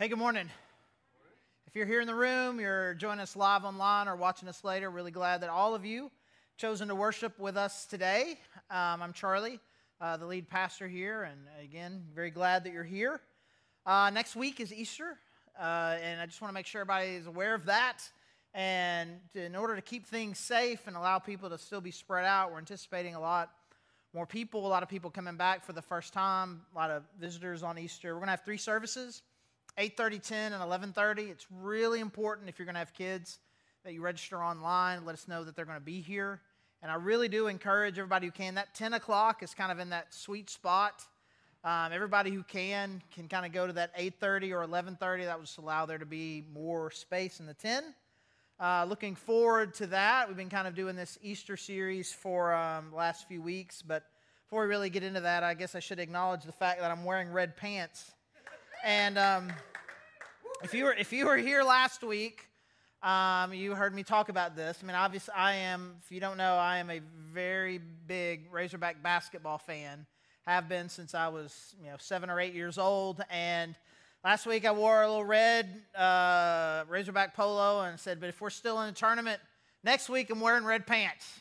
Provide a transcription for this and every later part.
Hey, good morning. If you're here in the room, you're joining us live online or watching us later, really glad that all of you chosen to worship with us today. Um, I'm Charlie, uh, the lead pastor here, and again, very glad that you're here. Uh, next week is Easter, uh, and I just want to make sure everybody is aware of that. And in order to keep things safe and allow people to still be spread out, we're anticipating a lot more people, a lot of people coming back for the first time, a lot of visitors on Easter. We're going to have three services. 8:30, 10, and 11:30. It's really important if you're going to have kids that you register online. Let us know that they're going to be here. And I really do encourage everybody who can. That 10 o'clock is kind of in that sweet spot. Um, everybody who can can kind of go to that 8:30 or 11:30. That would just allow there to be more space in the 10. Uh, looking forward to that. We've been kind of doing this Easter series for um, last few weeks, but before we really get into that, I guess I should acknowledge the fact that I'm wearing red pants. And um, if you were if you were here last week, um, you heard me talk about this. I mean, obviously, I am. If you don't know, I am a very big Razorback basketball fan. Have been since I was you know seven or eight years old. And last week I wore a little red uh, Razorback polo and said, "But if we're still in the tournament next week, I'm wearing red pants."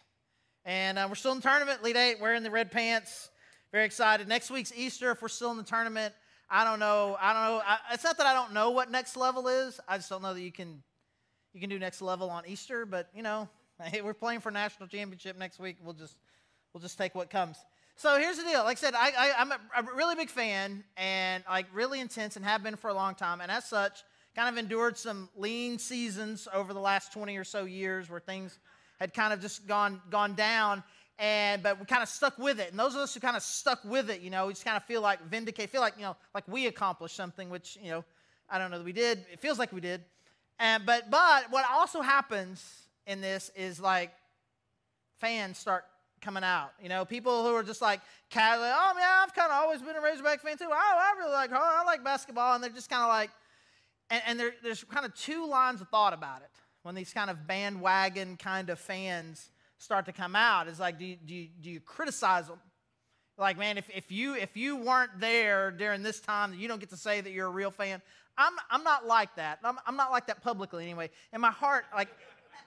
And uh, we're still in the tournament, Elite Eight, wearing the red pants. Very excited. Next week's Easter, if we're still in the tournament, I don't know. I don't know. I, it's not that I don't know what next level is. I just don't know that you can you can do next level on Easter. But you know, hey, we're playing for national championship next week. We'll just we'll just take what comes. So here's the deal. Like I said, I, am a, a really big fan and like really intense and have been for a long time. And as such, kind of endured some lean seasons over the last 20 or so years where things had kind of just gone gone down and but we kind of stuck with it. And those of us who kind of stuck with it, you know, we just kind of feel like vindicate, feel like you know, like we accomplished something, which you know, I don't know that we did. It feels like we did. And but but what also happens in this is like fans start coming out. You know, people who are just like casually, oh yeah, I've kind of always been a Razorback fan too. Oh, I really like, oh, I like basketball, and they're just kind of like, and, and there, there's kind of two lines of thought about it when these kind of bandwagon kind of fans start to come out is like, do you, do you, do you criticize them? Like, man, if, if, you, if you weren't there during this time, you don't get to say that you're a real fan. I'm, I'm not like that. I'm, I'm not like that publicly anyway. In my heart, like,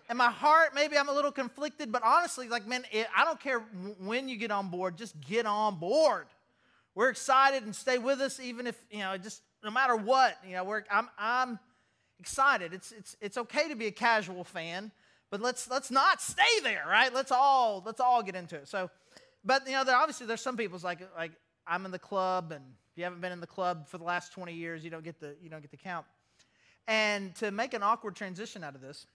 in my heart, maybe I'm a little conflicted, but honestly, like, man, it, I don't care when you get on board, just get on board. We're excited and stay with us, even if, you know, just no matter what, you know, we're, I'm, I'm excited. It's, it's, it's okay to be a casual fan, but let's let's not stay there, right? Let's all let's all get into it. So, but you know, there obviously there's some people's like like I'm in the club, and if you haven't been in the club for the last 20 years, you don't get the you don't get the count. And to make an awkward transition out of this,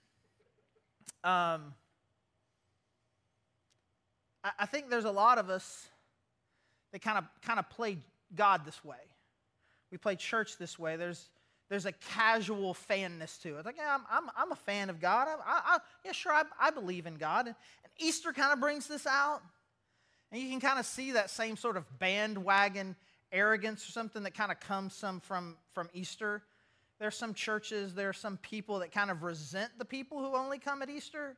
um, I, I think there's a lot of us that kind of kind of play God this way. We play church this way. There's there's a casual fanness to it. Like, yeah, I'm, I'm, I'm a fan of God. I, I, yeah, sure, I, I believe in God. And, and Easter kind of brings this out. And you can kind of see that same sort of bandwagon arrogance or something that kind of comes some from, from Easter. There are some churches, there are some people that kind of resent the people who only come at Easter.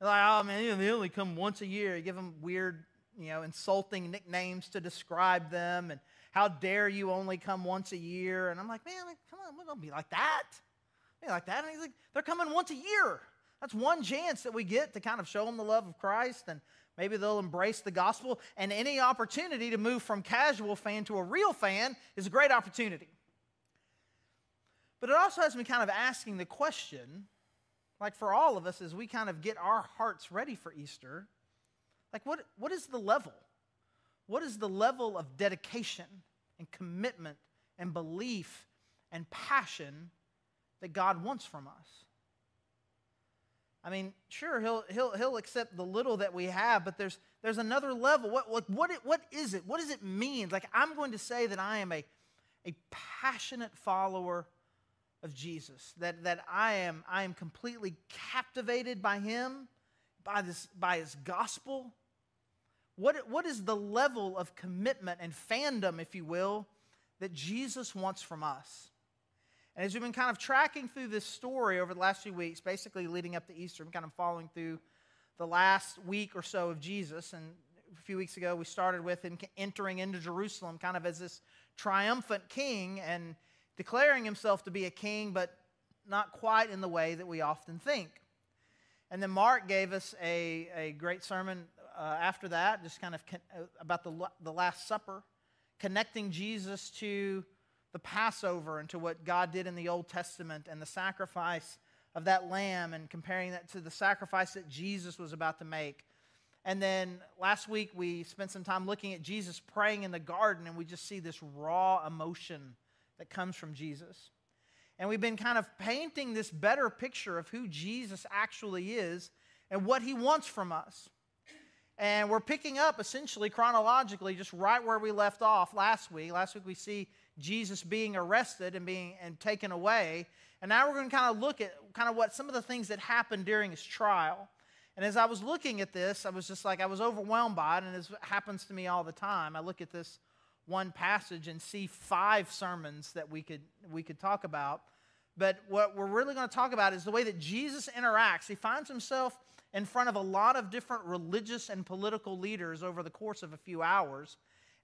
They're like, oh man, they only come once a year. You give them weird, you know, insulting nicknames to describe them. And how dare you only come once a year? And I'm like, man, come we're to be like that. Be like that. And he's like, they're coming once a year. That's one chance that we get to kind of show them the love of Christ and maybe they'll embrace the gospel. And any opportunity to move from casual fan to a real fan is a great opportunity. But it also has me kind of asking the question, like for all of us, as we kind of get our hearts ready for Easter, like what, what is the level? What is the level of dedication and commitment and belief and passion that God wants from us? I mean, sure, he'll, he'll, he'll accept the little that we have, but there's, there's another level. What, what, what, what is it? What does it mean? Like, I'm going to say that I am a, a passionate follower of Jesus, that, that I, am, I am completely captivated by him, by, this, by his gospel, what, what is the level of commitment and fandom, if you will, that Jesus wants from us? And as we've been kind of tracking through this story over the last few weeks, basically leading up to Easter, kind of following through the last week or so of Jesus. And a few weeks ago, we started with him entering into Jerusalem kind of as this triumphant king and declaring himself to be a king, but not quite in the way that we often think. And then Mark gave us a, a great sermon uh, after that, just kind of con- uh, about the, the Last Supper, connecting Jesus to the Passover and to what God did in the Old Testament and the sacrifice of that lamb and comparing that to the sacrifice that Jesus was about to make. And then last week we spent some time looking at Jesus praying in the garden, and we just see this raw emotion that comes from Jesus. And we've been kind of painting this better picture of who Jesus actually is and what he wants from us. And we're picking up essentially chronologically just right where we left off last week. Last week we see Jesus being arrested and being and taken away. And now we're going to kind of look at kind of what some of the things that happened during his trial. And as I was looking at this, I was just like I was overwhelmed by it and it happens to me all the time. I look at this one passage and see five sermons that we could we could talk about. But what we're really going to talk about is the way that Jesus interacts. He finds himself in front of a lot of different religious and political leaders over the course of a few hours.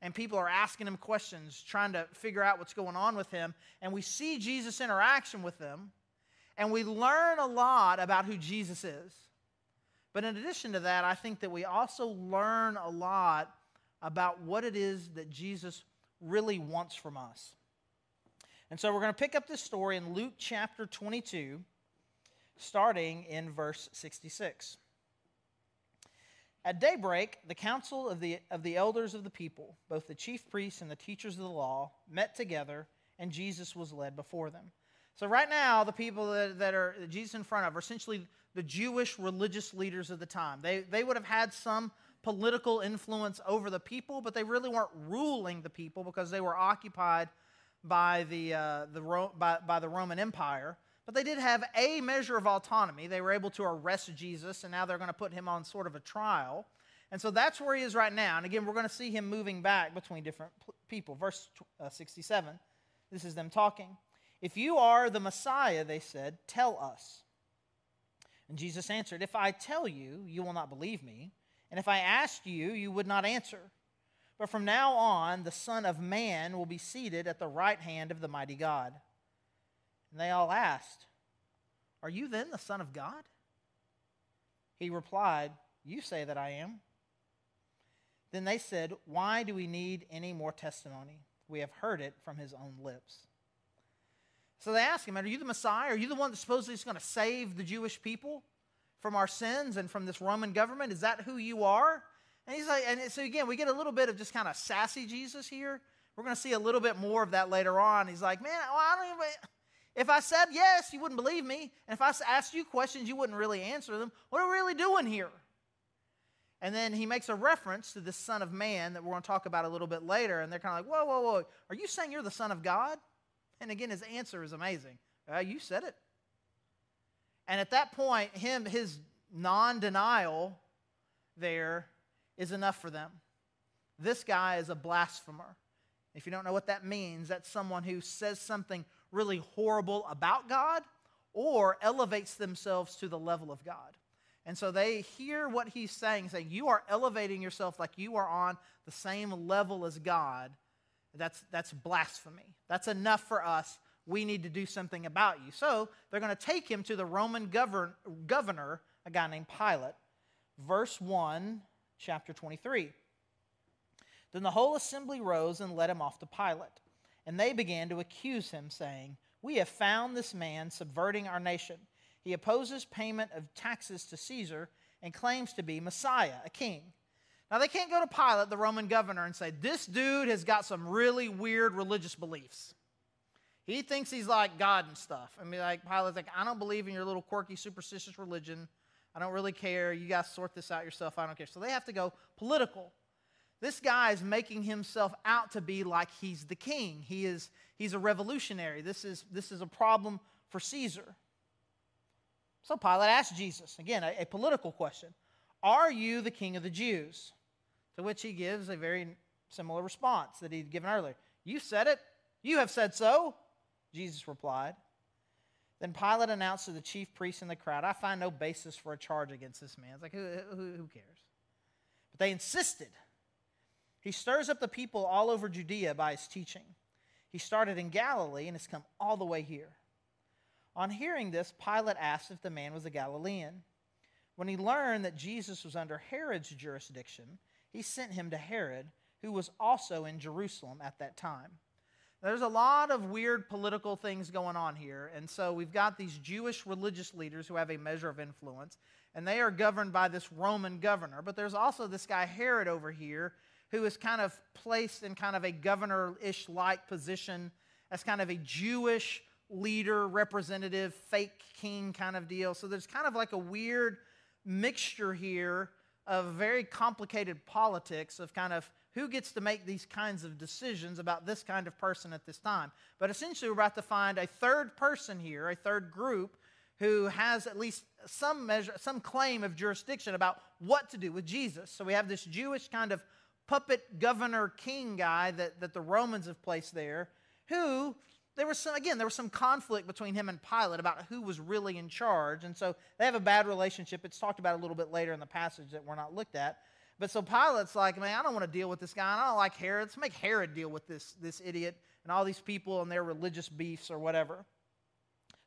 And people are asking him questions, trying to figure out what's going on with him. And we see Jesus' interaction with them. And we learn a lot about who Jesus is. But in addition to that, I think that we also learn a lot about what it is that Jesus really wants from us. And so we're going to pick up this story in Luke chapter 22, starting in verse 66. At daybreak, the council of the, of the elders of the people, both the chief priests and the teachers of the law, met together, and Jesus was led before them. So, right now, the people that, that are that Jesus in front of are essentially the Jewish religious leaders of the time. They, they would have had some political influence over the people, but they really weren't ruling the people because they were occupied by the, uh, the, by, by the Roman Empire. But they did have a measure of autonomy. They were able to arrest Jesus, and now they're going to put him on sort of a trial. And so that's where he is right now. And again, we're going to see him moving back between different people. Verse uh, 67, this is them talking. If you are the Messiah, they said, tell us. And Jesus answered, If I tell you, you will not believe me. And if I asked you, you would not answer. But from now on, the Son of Man will be seated at the right hand of the mighty God. And they all asked, Are you then the Son of God? He replied, You say that I am. Then they said, Why do we need any more testimony? We have heard it from his own lips. So they ask him, Are you the Messiah? Are you the one that supposedly is going to save the Jewish people from our sins and from this Roman government? Is that who you are? And he's like, and so again, we get a little bit of just kind of sassy Jesus here. We're going to see a little bit more of that later on. He's like, man, well, I don't even. If I said yes, you wouldn't believe me. And if I asked you questions, you wouldn't really answer them. What are we really doing here? And then he makes a reference to the Son of Man that we're going to talk about a little bit later. And they're kind of like, whoa, whoa, whoa. Are you saying you're the Son of God? And again, his answer is amazing. Uh, you said it. And at that point, him, his non denial there is enough for them. This guy is a blasphemer. If you don't know what that means, that's someone who says something really horrible about God or elevates themselves to the level of God. And so they hear what he's saying, saying, You are elevating yourself like you are on the same level as God. That's, that's blasphemy. That's enough for us. We need to do something about you. So they're going to take him to the Roman govern, governor, a guy named Pilate. Verse 1 chapter 23. Then the whole assembly rose and led him off to Pilate. And they began to accuse him, saying, We have found this man subverting our nation. He opposes payment of taxes to Caesar and claims to be Messiah, a king. Now, they can't go to Pilate, the Roman governor, and say, This dude has got some really weird religious beliefs. He thinks he's like God and stuff. I mean, like, Pilate's like, I don't believe in your little quirky, superstitious religion. I don't really care. You guys sort this out yourself. I don't care. So they have to go political. This guy is making himself out to be like he's the king. He is he's a revolutionary. This is this is a problem for Caesar. So Pilate asked Jesus, again, a, a political question. Are you the king of the Jews? To which he gives a very similar response that he'd given earlier. You said it. You have said so. Jesus replied. Then Pilate announced to the chief priests and the crowd, I find no basis for a charge against this man. It's like, who, who, who cares? But they insisted. He stirs up the people all over Judea by his teaching. He started in Galilee and has come all the way here. On hearing this, Pilate asked if the man was a Galilean. When he learned that Jesus was under Herod's jurisdiction, he sent him to Herod, who was also in Jerusalem at that time. There's a lot of weird political things going on here. And so we've got these Jewish religious leaders who have a measure of influence, and they are governed by this Roman governor. But there's also this guy Herod over here who is kind of placed in kind of a governor ish like position as kind of a Jewish leader, representative, fake king kind of deal. So there's kind of like a weird mixture here of very complicated politics of kind of who gets to make these kinds of decisions about this kind of person at this time. But essentially, we're about to find a third person here, a third group, who has at least some measure, some claim of jurisdiction about what to do with Jesus. So we have this Jewish kind of puppet governor king guy that, that the Romans have placed there, who there was some, again, there was some conflict between him and Pilate about who was really in charge. And so they have a bad relationship. It's talked about a little bit later in the passage that we're not looked at. But so Pilate's like, man, I don't want to deal with this guy. I don't like Herod. Let's make Herod deal with this, this idiot and all these people and their religious beefs or whatever.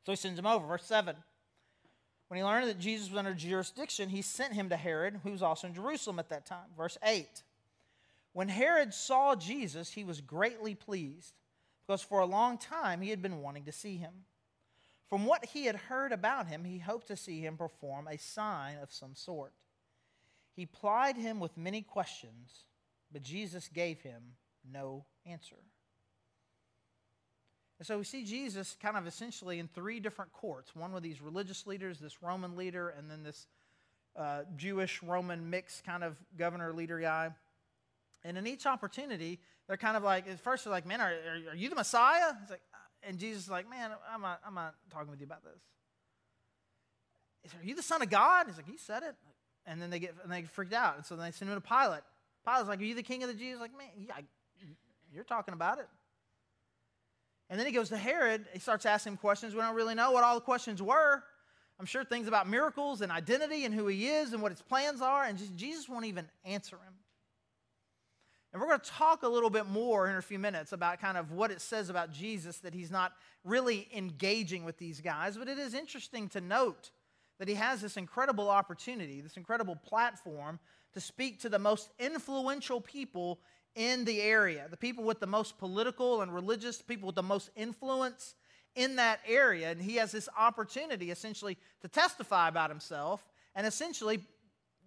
So he sends him over. Verse 7. When he learned that Jesus was under jurisdiction, he sent him to Herod, who was also in Jerusalem at that time. Verse 8. When Herod saw Jesus, he was greatly pleased because for a long time he had been wanting to see him. From what he had heard about him, he hoped to see him perform a sign of some sort. He plied him with many questions, but Jesus gave him no answer. And so we see Jesus kind of essentially in three different courts one with these religious leaders, this Roman leader, and then this uh, Jewish Roman mix kind of governor leader guy. And in each opportunity, they're kind of like, at first they're like, man, are, are, are you the Messiah? It's like, uh, and Jesus is like, man, I'm not, I'm not talking with you about this. Is, are you the son of God? He's like, he said it. And then they get, and they get freaked out. And so then they send him to Pilate. Pilate's like, are you the king of the Jews? Like, man, yeah, you're talking about it. And then he goes to Herod. He starts asking him questions. We don't really know what all the questions were. I'm sure things about miracles and identity and who he is and what his plans are. And just, Jesus won't even answer him. And we're going to talk a little bit more in a few minutes about kind of what it says about Jesus that he's not really engaging with these guys. But it is interesting to note that he has this incredible opportunity, this incredible platform to speak to the most influential people in the area, the people with the most political and religious, people with the most influence in that area. And he has this opportunity essentially to testify about himself and essentially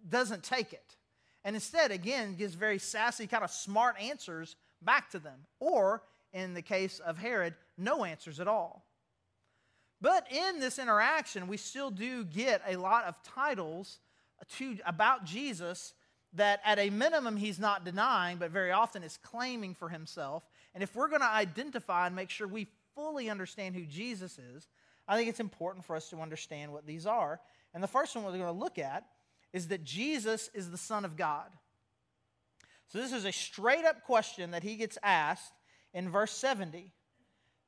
doesn't take it and instead, again, gives very sassy, kind of smart answers back to them. Or, in the case of Herod, no answers at all. But in this interaction, we still do get a lot of titles to, about Jesus that, at a minimum, he's not denying, but very often is claiming for himself. And if we're going to identify and make sure we fully understand who Jesus is, I think it's important for us to understand what these are. And the first one we're going to look at is that Jesus is the Son of God. So, this is a straight up question that he gets asked in verse 70.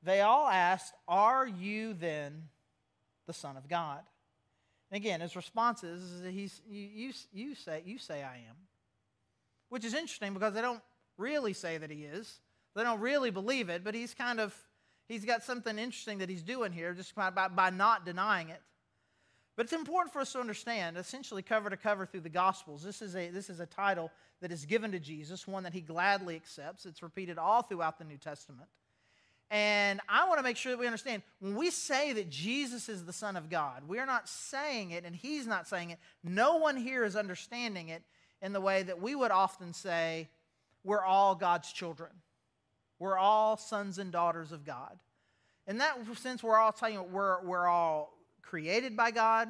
They all asked, Are you then the Son of God? And again, his response is, he's, you, you, you, say, you say I am. Which is interesting because they don't really say that he is. They don't really believe it, but he's kind of, he's got something interesting that he's doing here just by, by not denying it. But it's important for us to understand, essentially cover to cover through the Gospels, this is, a, this is a title that is given to Jesus, one that he gladly accepts. It's repeated all throughout the New Testament. And I want to make sure that we understand when we say that Jesus is the Son of God, we are not saying it and he's not saying it. No one here is understanding it in the way that we would often say, we're all God's children. We're all sons and daughters of God. In that sense, we're all telling you we're, we're all created by God,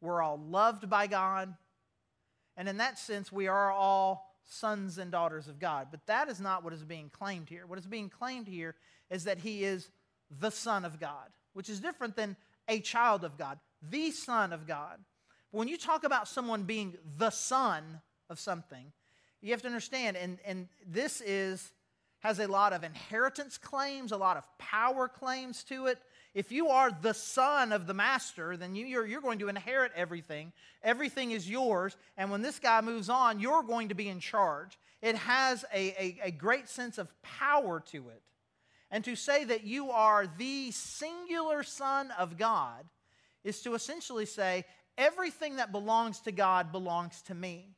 we're all loved by God, and in that sense, we are all sons and daughters of God. But that is not what is being claimed here. What is being claimed here is that he is the Son of God, which is different than a child of God, the Son of God. But when you talk about someone being the son of something, you have to understand, and, and this is has a lot of inheritance claims, a lot of power claims to it. If you are the son of the master, then you, are you're going to inherit everything. Everything is yours. And when this guy moves on, you're going to be in charge. It has a, a, a great sense of power to it. And to say that you are the singular Son of God is to essentially say, everything that belongs to God belongs to me.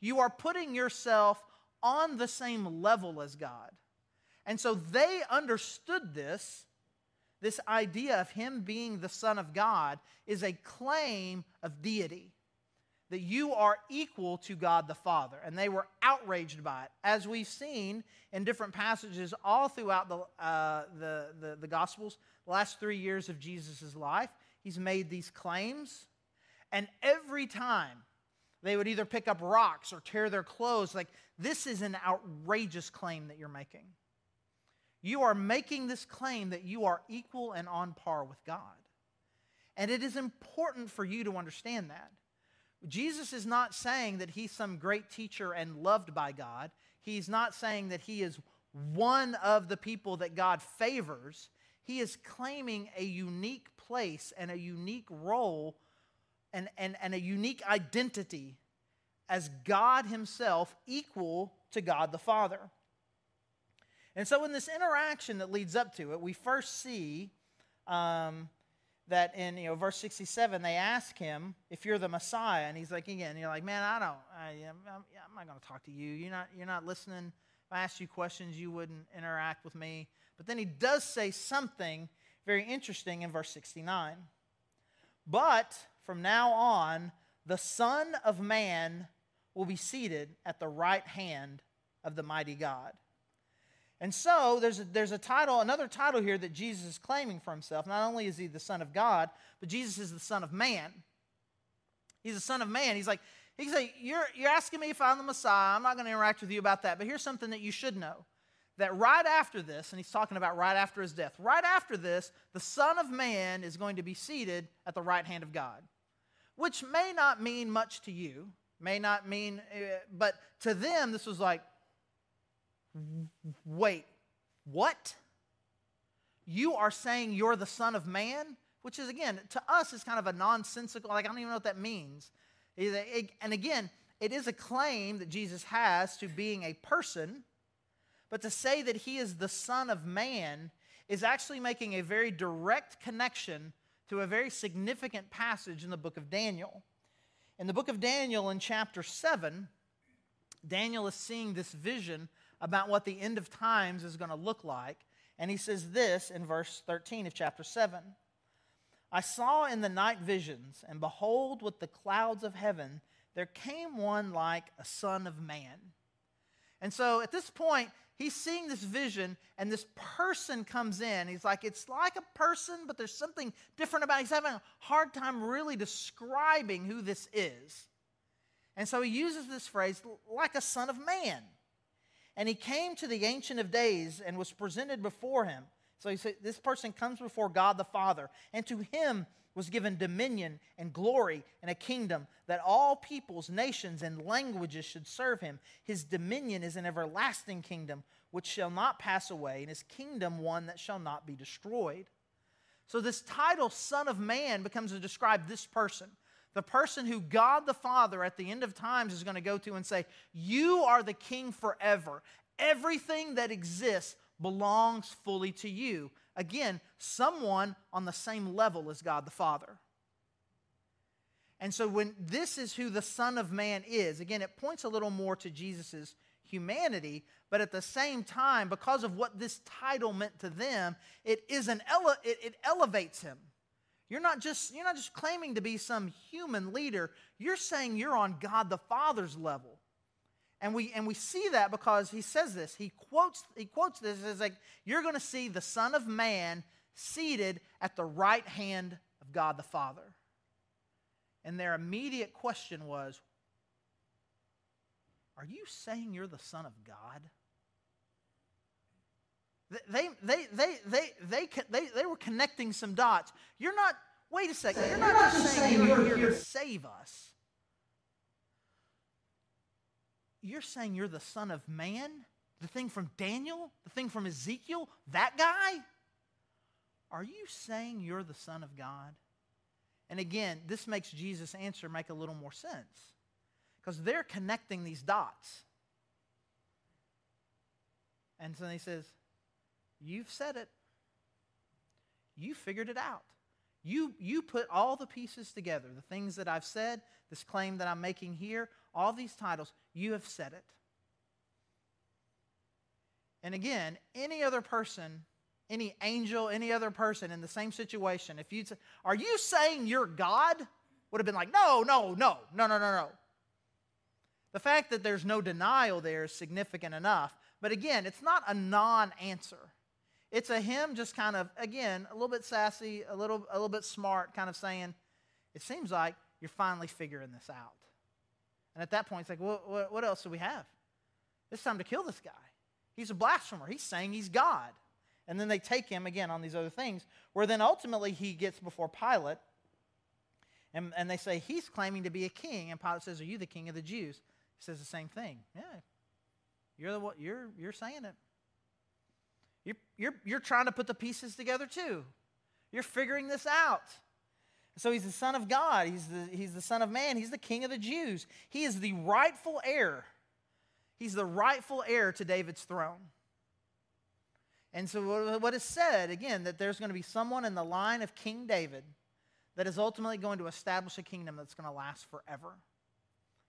You are putting yourself on the same level as God. And so they understood this. This idea of him being the Son of God is a claim of deity, that you are equal to God the Father. And they were outraged by it, as we've seen in different passages all throughout the, uh, the, the, the Gospels, the last three years of Jesus' life. He's made these claims. And every time they would either pick up rocks or tear their clothes, like, this is an outrageous claim that you're making. You are making this claim that you are equal and on par with God. And it is important for you to understand that. Jesus is not saying that he's some great teacher and loved by God. He's not saying that he is one of the people that God favors. He is claiming a unique place and a unique role and, and, and a unique identity as God Himself equal to God the Father. And so, in this interaction that leads up to it, we first see um, that in you know verse 67 they ask him if you're the messiah. And he's like again you're like man i don't I, am I'm, I'm not going to talk to you. You're not you're not listening. If i asked you questions you wouldn't interact with me. But then he does say something very interesting in verse 69 but from now on the son of man will be seated at the right hand of the mighty God. And so there's a, there's a title, another title here that Jesus is claiming for himself. Not only is he the Son of God, but Jesus is the Son of Man. He's the Son of Man. He's like, he's like you're, you're asking me if I'm the Messiah. I'm not going to interact with you about that. But here's something that you should know that right after this, and he's talking about right after his death, right after this, the Son of Man is going to be seated at the right hand of God, which may not mean much to you may not mean, uh, but to them, this was like, wait, what? You are saying you're the Son of Man? Which is, again, to us, is kind of a nonsensical, like, I don't even know what that means. And again, it is a claim that Jesus has to being a person, but to say that he is the Son of Man is actually making a very direct connection to a very significant passage in the book of Daniel. In the book of Daniel, in chapter 7, Daniel is seeing this vision about what the end of times is going to look like. And he says this in verse 13 of chapter 7 I saw in the night visions, and behold, with the clouds of heaven, there came one like a son of man. And so at this point, he's seeing this vision, and this person comes in. He's like, it's like a person, but there's something different about it. He's having a hard time really describing who this is. And so he uses this phrase, like a son of man. And he came to the Ancient of Days and was presented before him. So he said, This person comes before God the Father, and to him was given dominion and glory and a kingdom that all peoples, nations, and languages should serve him. His dominion is an everlasting kingdom which shall not pass away, and his kingdom one that shall not be destroyed. So, this title, Son of Man, becomes to describe this person. The person who God the Father at the end of times is going to go to and say, You are the king forever. Everything that exists belongs fully to you. Again, someone on the same level as God the Father. And so, when this is who the Son of Man is, again, it points a little more to Jesus' humanity, but at the same time, because of what this title meant to them, it, is an ele- it, it elevates him. You're not, just, you're not just claiming to be some human leader, you're saying you're on God the Father's level. And we, and we see that because he says this. He quotes, he quotes this as like, You're going to see the Son of Man seated at the right hand of God the Father. And their immediate question was, Are you saying you're the Son of God? They, they, they, they, they, they, they were connecting some dots. You're not, wait a second, you're not just saying you're here to save us. You're saying you're the Son of Man? The thing from Daniel? The thing from Ezekiel? That guy? Are you saying you're the Son of God? And again, this makes Jesus' answer make a little more sense because they're connecting these dots. And so he says, You've said it. You figured it out. You, you put all the pieces together, the things that I've said, this claim that I'm making here, all these titles, you have said it. And again, any other person, any angel, any other person in the same situation, if you Are you saying you're God? would have been like, No, no, no, no, no, no, no. The fact that there's no denial there is significant enough. But again, it's not a non answer. It's a hymn, just kind of, again, a little bit sassy, a little, a little bit smart, kind of saying, It seems like you're finally figuring this out. And at that point, it's like, well, what else do we have? It's time to kill this guy. He's a blasphemer. He's saying he's God. And then they take him again on these other things, where then ultimately he gets before Pilate, and, and they say, He's claiming to be a king. And Pilate says, Are you the king of the Jews? He says the same thing. Yeah, you're, the, you're, you're saying it. You're, you're, you're trying to put the pieces together too. You're figuring this out. So he's the Son of God. He's the, he's the Son of Man. He's the King of the Jews. He is the rightful heir. He's the rightful heir to David's throne. And so, what is said, again, that there's going to be someone in the line of King David that is ultimately going to establish a kingdom that's going to last forever.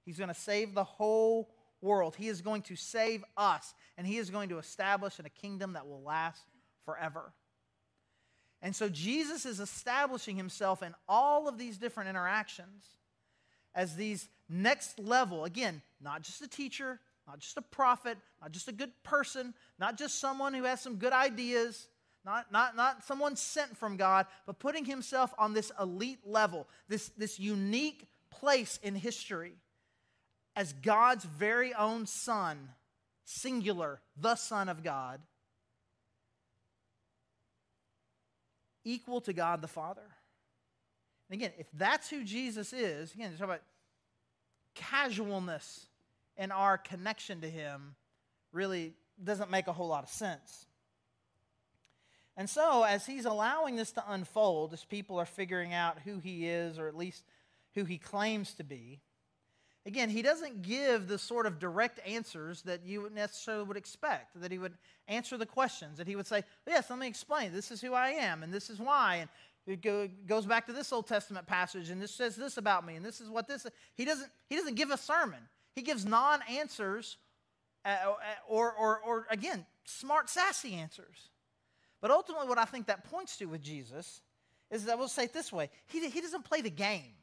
He's going to save the whole world. He is going to save us, and He is going to establish in a kingdom that will last forever. And so Jesus is establishing himself in all of these different interactions as these next level. Again, not just a teacher, not just a prophet, not just a good person, not just someone who has some good ideas, not, not, not someone sent from God, but putting himself on this elite level, this, this unique place in history as God's very own Son, singular, the Son of God equal to God the Father. And again, if that's who Jesus is, again, talk about casualness in our connection to Him really doesn't make a whole lot of sense. And so, as He's allowing this to unfold, as people are figuring out who He is, or at least who He claims to be, Again, he doesn't give the sort of direct answers that you necessarily would expect, that he would answer the questions, that he would say, Yes, let me explain. This is who I am, and this is why. And it goes back to this Old Testament passage, and this says this about me, and this is what this is. He doesn't, he doesn't give a sermon, he gives non answers, uh, uh, or, or, or again, smart, sassy answers. But ultimately, what I think that points to with Jesus is that we'll say it this way he, he doesn't play the game.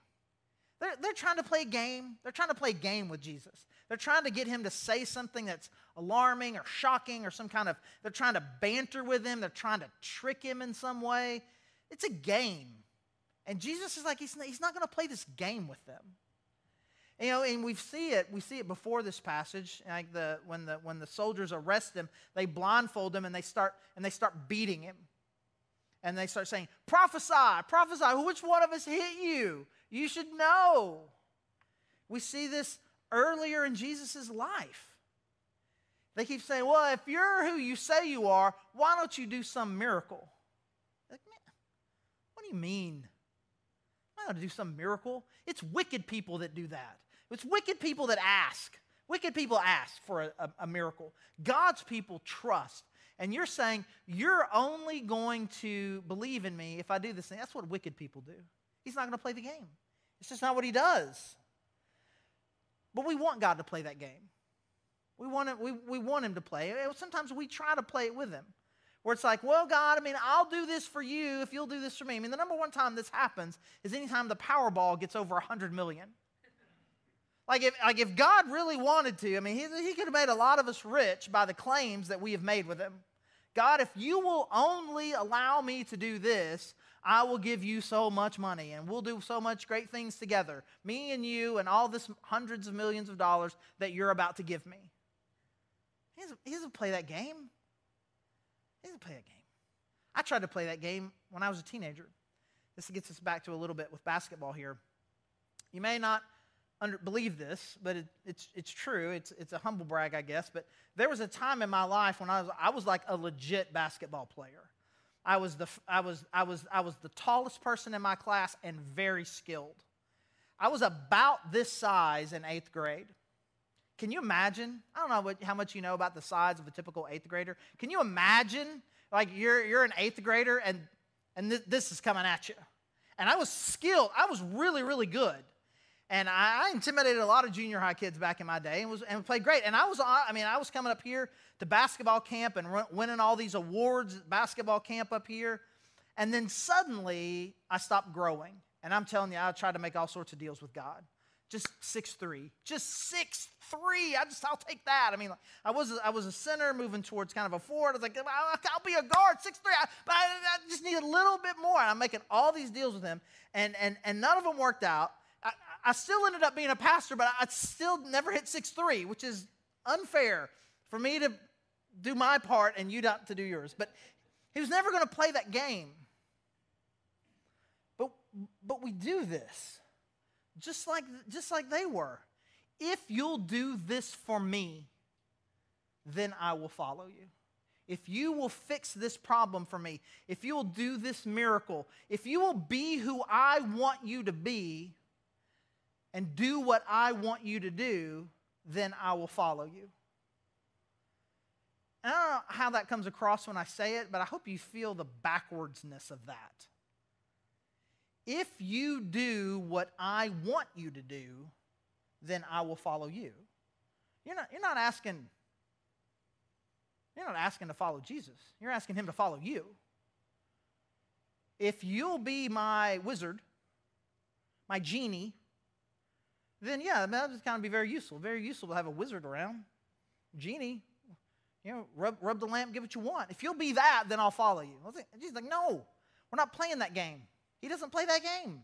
They're, they're trying to play a game. They're trying to play a game with Jesus. They're trying to get him to say something that's alarming or shocking or some kind of, they're trying to banter with him. They're trying to trick him in some way. It's a game. And Jesus is like, he's not, he's not going to play this game with them. You know, and we see it. We see it before this passage. Like the when the when the soldiers arrest him, they blindfold him and they start and they start beating him, and they start saying, "Prophesy, prophesy. Which one of us hit you?" You should know. We see this earlier in Jesus' life. They keep saying, Well, if you're who you say you are, why don't you do some miracle? Like, what do you mean? I got to do some miracle. It's wicked people that do that. It's wicked people that ask. Wicked people ask for a, a, a miracle. God's people trust. And you're saying, You're only going to believe in me if I do this thing. That's what wicked people do. He's not going to play the game. It's just not what he does. But we want God to play that game. We want, it, we, we want him to play. Sometimes we try to play it with him. Where it's like, well, God, I mean, I'll do this for you if you'll do this for me. I mean, the number one time this happens is anytime the Powerball gets over 100 million. Like if, like if God really wanted to, I mean, he, he could have made a lot of us rich by the claims that we have made with him. God, if you will only allow me to do this, I will give you so much money and we'll do so much great things together. Me and you and all this hundreds of millions of dollars that you're about to give me. He doesn't, he doesn't play that game. He doesn't play that game. I tried to play that game when I was a teenager. This gets us back to a little bit with basketball here. You may not under, believe this, but it, it's, it's true. It's, it's a humble brag, I guess. But there was a time in my life when I was, I was like a legit basketball player. I was, the, I, was, I, was, I was the tallest person in my class and very skilled. I was about this size in eighth grade. Can you imagine? I don't know what, how much you know about the size of a typical eighth grader. Can you imagine Like you're, you're an eighth grader and, and th- this is coming at you. And I was skilled. I was really, really good. And I, I, intimidated a lot of junior high kids back in my day and, was, and played great. And I was, I mean, I was coming up here to basketball camp and winning all these awards at basketball camp up here. And then suddenly I stopped growing. And I'm telling you, I tried to make all sorts of deals with God. Just six three, just six three. I just I'll take that. I mean, I was I was a center moving towards kind of a forward. I was like, I'll be a guard, six three. But I, I just need a little bit more. And I'm making all these deals with him, and and and none of them worked out. I, still ended up being a pastor, but I still never hit six three, which is unfair for me to do my part and you not to do yours. But he was never going to play that game. But but we do this just like, just like they were. If you'll do this for me, then I will follow you. If you will fix this problem for me, if you will do this miracle, if you will be who I want you to be and do what I want you to do, then I will follow you. And I don't know how that comes across when I say it, but I hope you feel the backwardsness of that if you do what I want you to do, then I will follow you. You're not, you're not asking, you're not asking to follow Jesus. You're asking him to follow you. If you'll be my wizard, my genie, then yeah, that's kind of be very useful. Very useful to have a wizard around. Genie, you know, rub, rub the lamp, give what you want. If you'll be that, then I'll follow you. Jesus like, no, we're not playing that game. He doesn't play that game.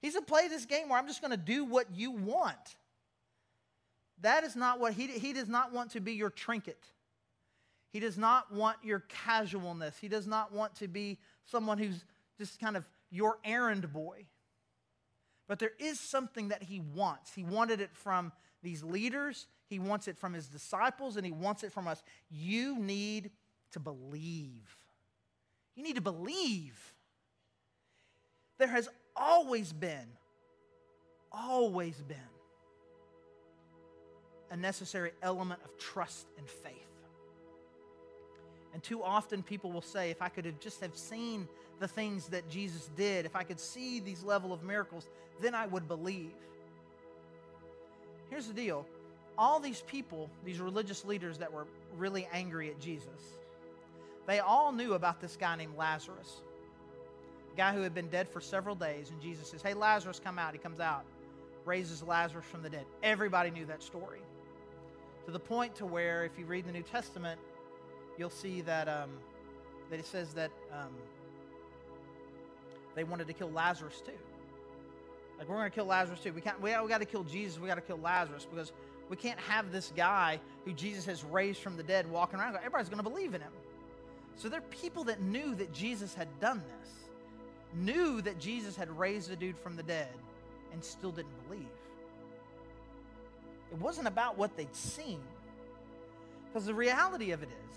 He doesn't play this game where I'm just going to do what you want. That is not what he, he does not want to be your trinket. He does not want your casualness. He does not want to be someone who's just kind of your errand boy. But there is something that he wants. He wanted it from these leaders, he wants it from his disciples, and he wants it from us. You need to believe. You need to believe there has always been, always been a necessary element of trust and faith. And too often people will say, if I could have just have seen the things that Jesus did, if I could see these level of miracles, then I would believe. Here's the deal. All these people, these religious leaders that were really angry at Jesus, they all knew about this guy named Lazarus guy who had been dead for several days, and Jesus says, Hey, Lazarus, come out. He comes out, raises Lazarus from the dead. Everybody knew that story. To the point to where, if you read the New Testament, you'll see that, um, that it says that um, they wanted to kill Lazarus too. Like, we're going to kill Lazarus too. We, can't, we, we got to kill Jesus. We got to kill Lazarus because we can't have this guy who Jesus has raised from the dead walking around. Everybody's going to believe in him. So there are people that knew that Jesus had done this knew that Jesus had raised a dude from the dead and still didn't believe. It wasn't about what they'd seen. Because the reality of it is,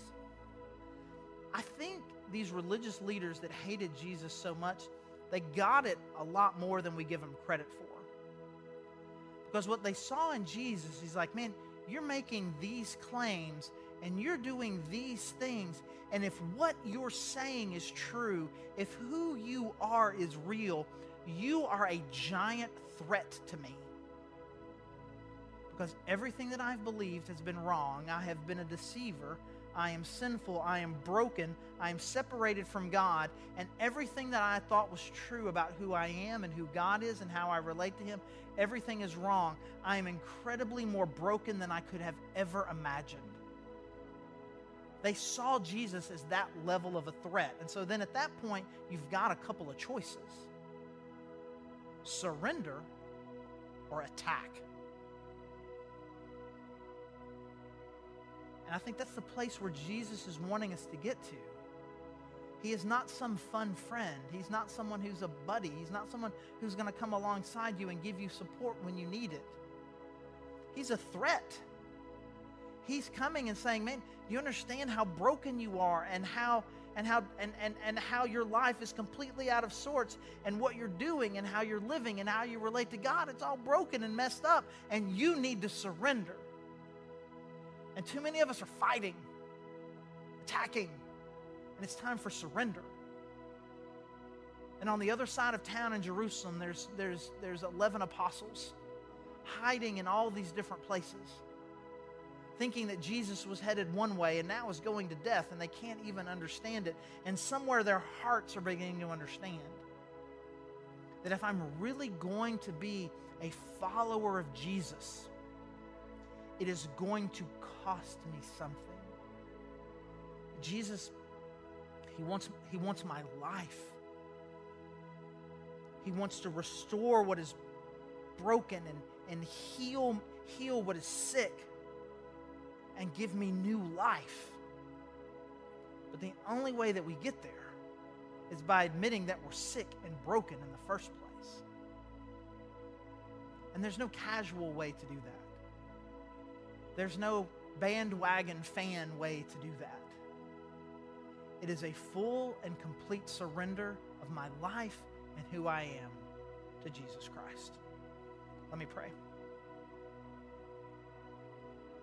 I think these religious leaders that hated Jesus so much, they got it a lot more than we give them credit for. Because what they saw in Jesus, he's like, man, you're making these claims and you're doing these things, and if what you're saying is true, if who you are is real, you are a giant threat to me. Because everything that I've believed has been wrong. I have been a deceiver. I am sinful. I am broken. I am separated from God. And everything that I thought was true about who I am and who God is and how I relate to Him, everything is wrong. I am incredibly more broken than I could have ever imagined. They saw Jesus as that level of a threat. And so then at that point, you've got a couple of choices surrender or attack. And I think that's the place where Jesus is wanting us to get to. He is not some fun friend. He's not someone who's a buddy. He's not someone who's going to come alongside you and give you support when you need it. He's a threat. He's coming and saying, Man, you understand how broken you are and how and how and, and, and how your life is completely out of sorts and what you're doing and how you're living and how you relate to God. It's all broken and messed up, and you need to surrender. And too many of us are fighting, attacking, And it's time for surrender. And on the other side of town in Jerusalem, there's, there's, there's 11 apostles hiding in all these different places, thinking that Jesus was headed one way and now is going to death, and they can't even understand it. And somewhere their hearts are beginning to understand that if I'm really going to be a follower of Jesus, it is going to cost me something. Jesus, he wants, he wants my life. He wants to restore what is broken and, and heal, heal what is sick and give me new life. But the only way that we get there is by admitting that we're sick and broken in the first place. And there's no casual way to do that. There's no bandwagon fan way to do that. It is a full and complete surrender of my life and who I am to Jesus Christ. Let me pray.